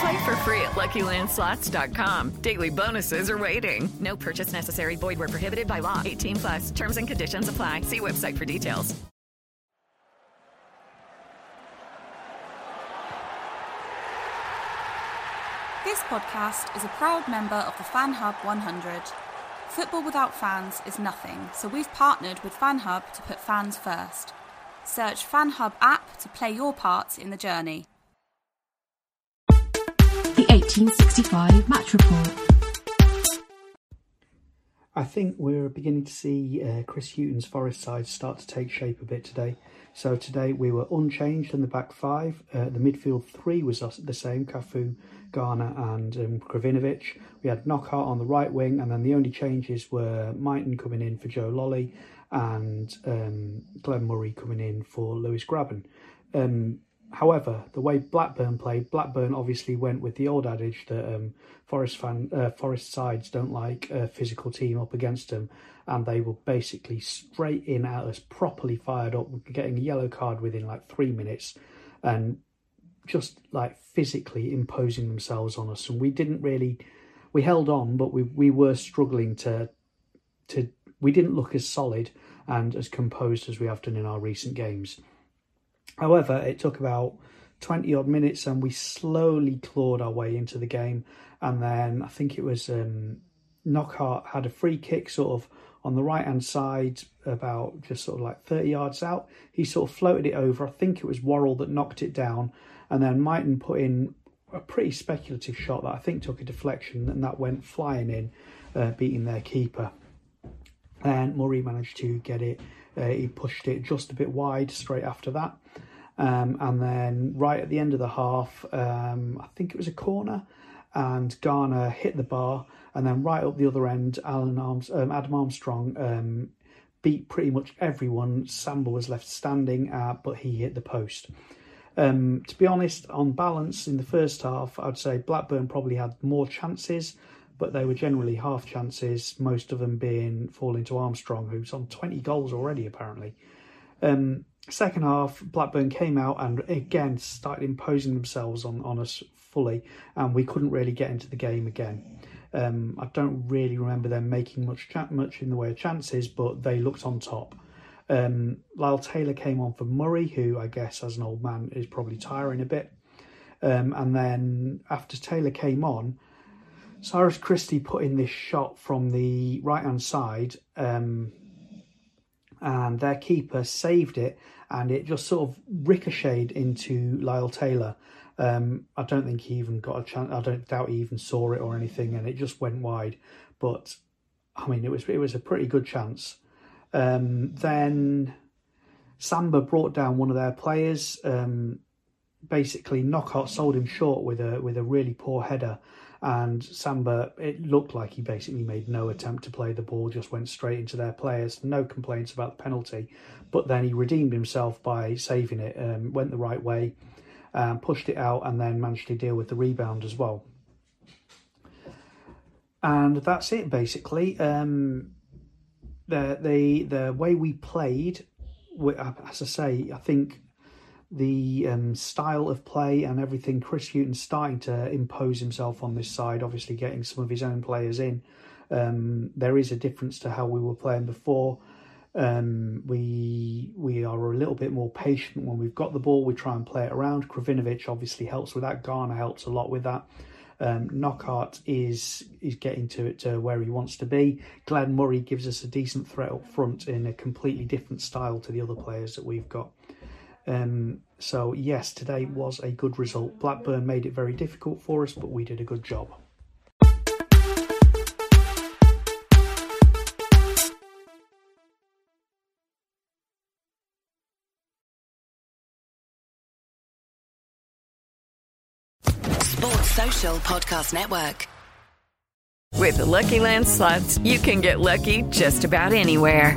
Play for free at LuckyLandSlots.com. Daily bonuses are waiting. No purchase necessary. Void where prohibited by law. 18 plus. Terms and conditions apply. See website for details. This podcast is a proud member of the Fan Hub 100. Football without fans is nothing, so we've partnered with Fan Hub to put fans first. Search Fan Hub app to play your part in the journey. The 1865 Match Report. I think we're beginning to see uh, Chris Hughton's Forest side start to take shape a bit today. So today we were unchanged in the back five. Uh, the midfield three was the same: Cafu, Garner, and um, Krovinovic. We had Knockaert on the right wing, and then the only changes were Mighten coming in for Joe Lolley and um, Glenn Murray coming in for Lewis Grabban. Um, however, the way Blackburn played, Blackburn obviously went with the old adage that um, Forest fan uh, Forest sides don't like a physical team up against them, and they were basically straight in at us, properly fired up, getting a yellow card within like three minutes, and just like physically imposing themselves on us. And we didn't really, we held on, but we we were struggling to to we didn't look as solid and as composed as we have done in our recent games. However, it took about 20 odd minutes and we slowly clawed our way into the game. And then I think it was um, Knockaert had a free kick sort of on the right hand side, about just sort of like 30 yards out. He sort of floated it over. I think it was Worrall that knocked it down. And then Mighten put in a pretty speculative shot that I think took a deflection and that went flying in, uh, beating their keeper and Murray managed to get it. Uh, he pushed it just a bit wide straight after that. Um, and then right at the end of the half, um, I think it was a corner, and Garner hit the bar, and then right up the other end, Alan Arms, um, Adam Armstrong um, beat pretty much everyone. Samba was left standing, but he hit the post. Um, to be honest, on balance in the first half, I'd say Blackburn probably had more chances but they were generally half chances, most of them being falling to Armstrong, who's on 20 goals already, apparently. Um, second half, Blackburn came out and again started imposing themselves on, on us fully, and we couldn't really get into the game again. Um, I don't really remember them making much much in the way of chances, but they looked on top. Um, Lyle Taylor came on for Murray, who I guess as an old man is probably tiring a bit. Um, and then after Taylor came on, Cyrus Christie put in this shot from the right hand side, um, and their keeper saved it, and it just sort of ricocheted into Lyle Taylor. Um, I don't think he even got a chance. I don't doubt he even saw it or anything, and it just went wide. But I mean, it was it was a pretty good chance. Um, then Samba brought down one of their players. Um, basically, Knockaert sold him short with a with a really poor header, and Samba, it looked like he basically made no attempt to play the ball, just went straight into their players. No complaints about the penalty, but then he redeemed himself by saving it, um, went the right way, um, pushed it out, and then managed to deal with the rebound as well. And that's it basically. Um, the the the way we played as I say, I think the um, style of play and everything, Chris Hughton's starting to impose himself on this side, obviously getting some of his own players in. Um, there is a difference to how we were playing before. Um, we we are a little bit more patient when we've got the ball. We try and play it around. Krovinovic obviously helps with that. Garner helps a lot with that. Um, Knockaert is is getting to it to where he wants to be. Glenn Murray gives us a decent threat up front in a completely different style to the other players that we've got. Um, so yes, today was a good result. Blackburn made it very difficult for us, but we did a good job. Sports Social Podcast Network. With the Lucky Land slots, you can get lucky just about anywhere.